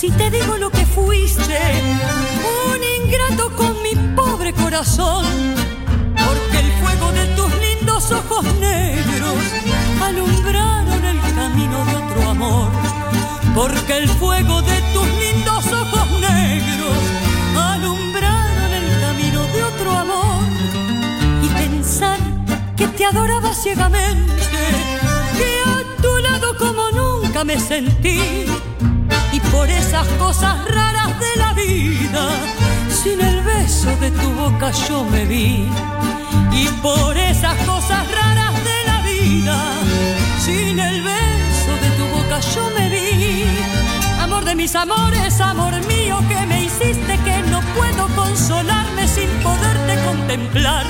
Si te digo lo que fuiste, un ingrato con mi pobre corazón, porque el fuego de tus lindos ojos negros alumbraron el camino de otro amor, porque el fuego de tus lindos ojos negros alumbraron el camino de otro amor, y pensar que te adoraba ciegamente, que a tu lado como nunca me sentí cosas raras de la vida. Sin el beso de tu boca yo me vi. Y por esas cosas raras de la vida. Sin el beso de tu boca yo me vi. Amor de mis amores, amor mío, que me hiciste que no puedo consolarme sin poderte contemplar.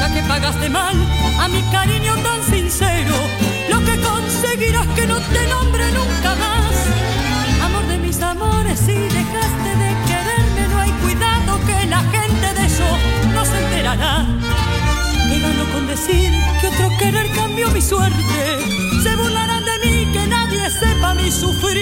Ya que pagaste mal a mi cariño tan sincero, lo que conseguirás que no te nombre nunca más si dejaste de quererme. No hay cuidado que la gente de eso no se enterará. Me gano con decir que otro querer cambió mi suerte. Se burlarán de mí, que nadie sepa mi sufrir.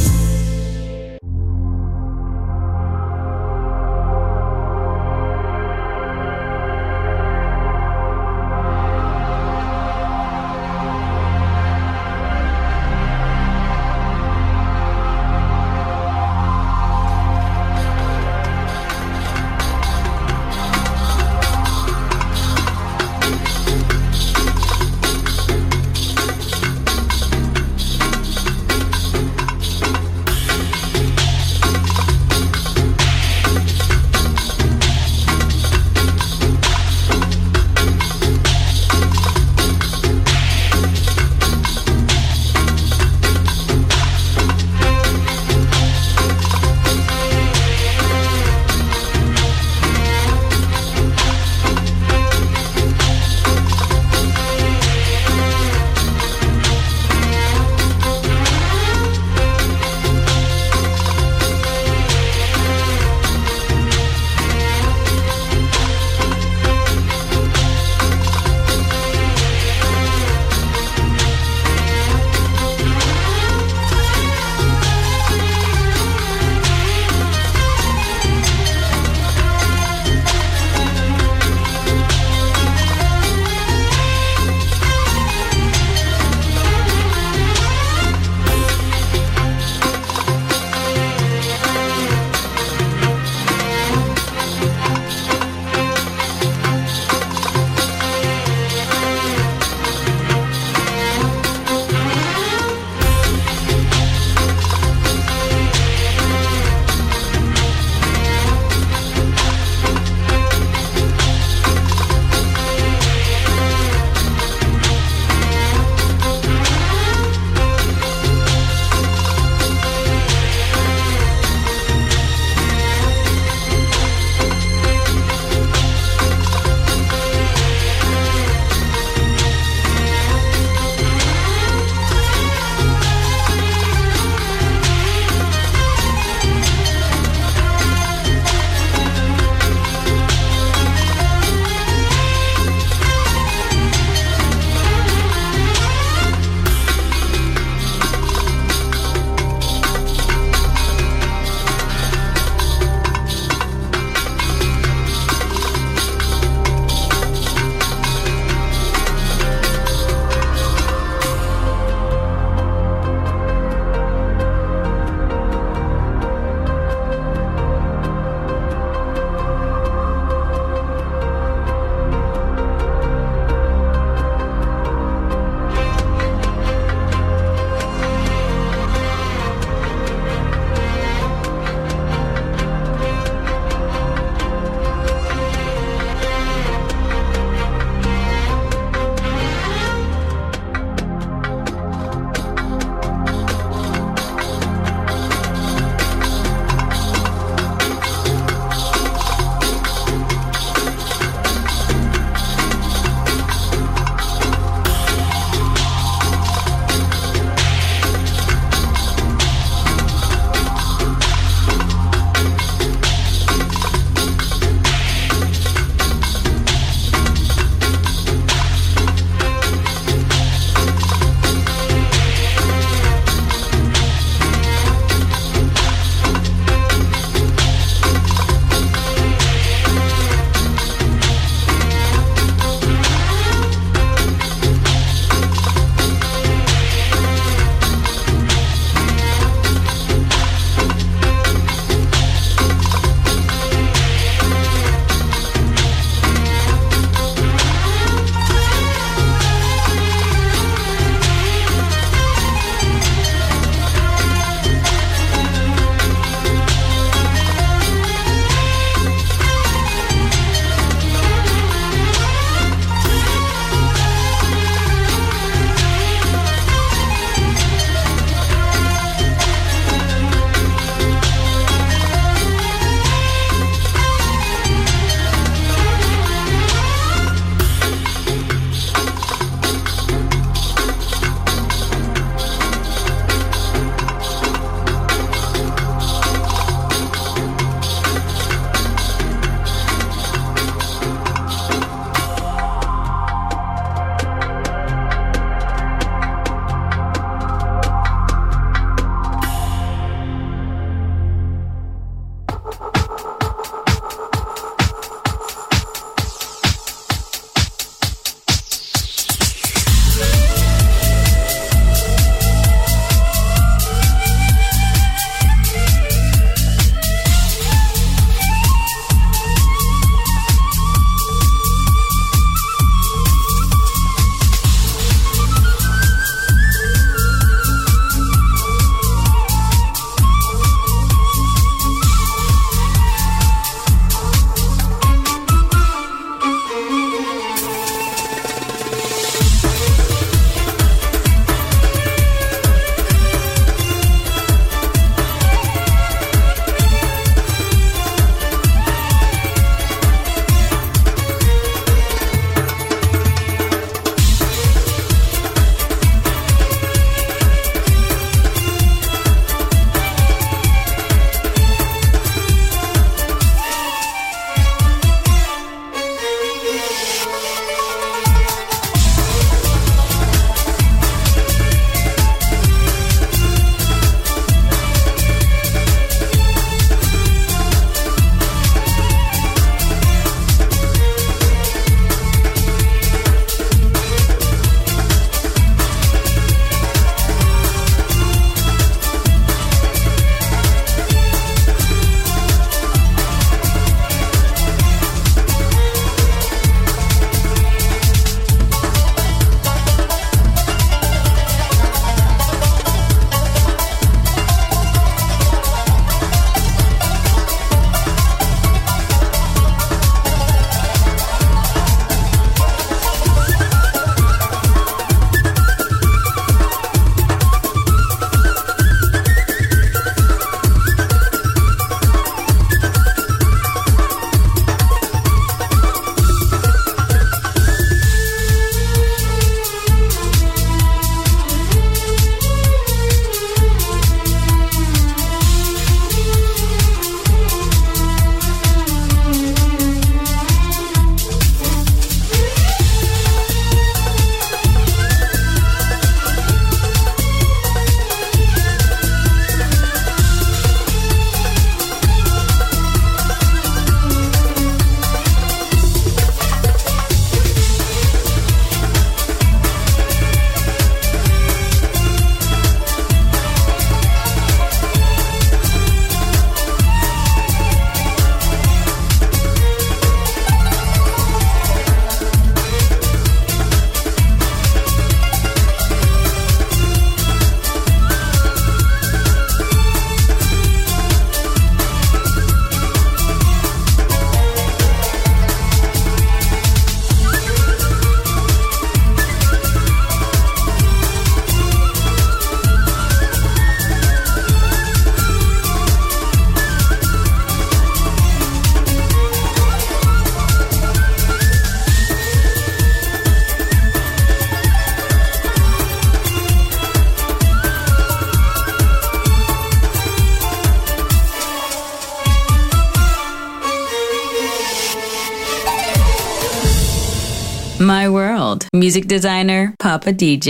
music designer Papa DJ.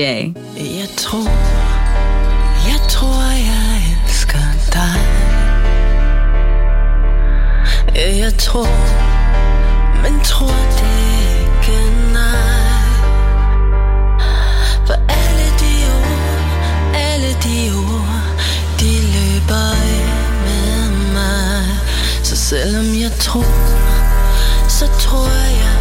Jeg tror, jeg tror, jeg elsker dig. Jeg tror, men tror det ikke, nej. For alle de ord, alle de ord, de løber med mig. Så selvom jeg tror, så tror jeg,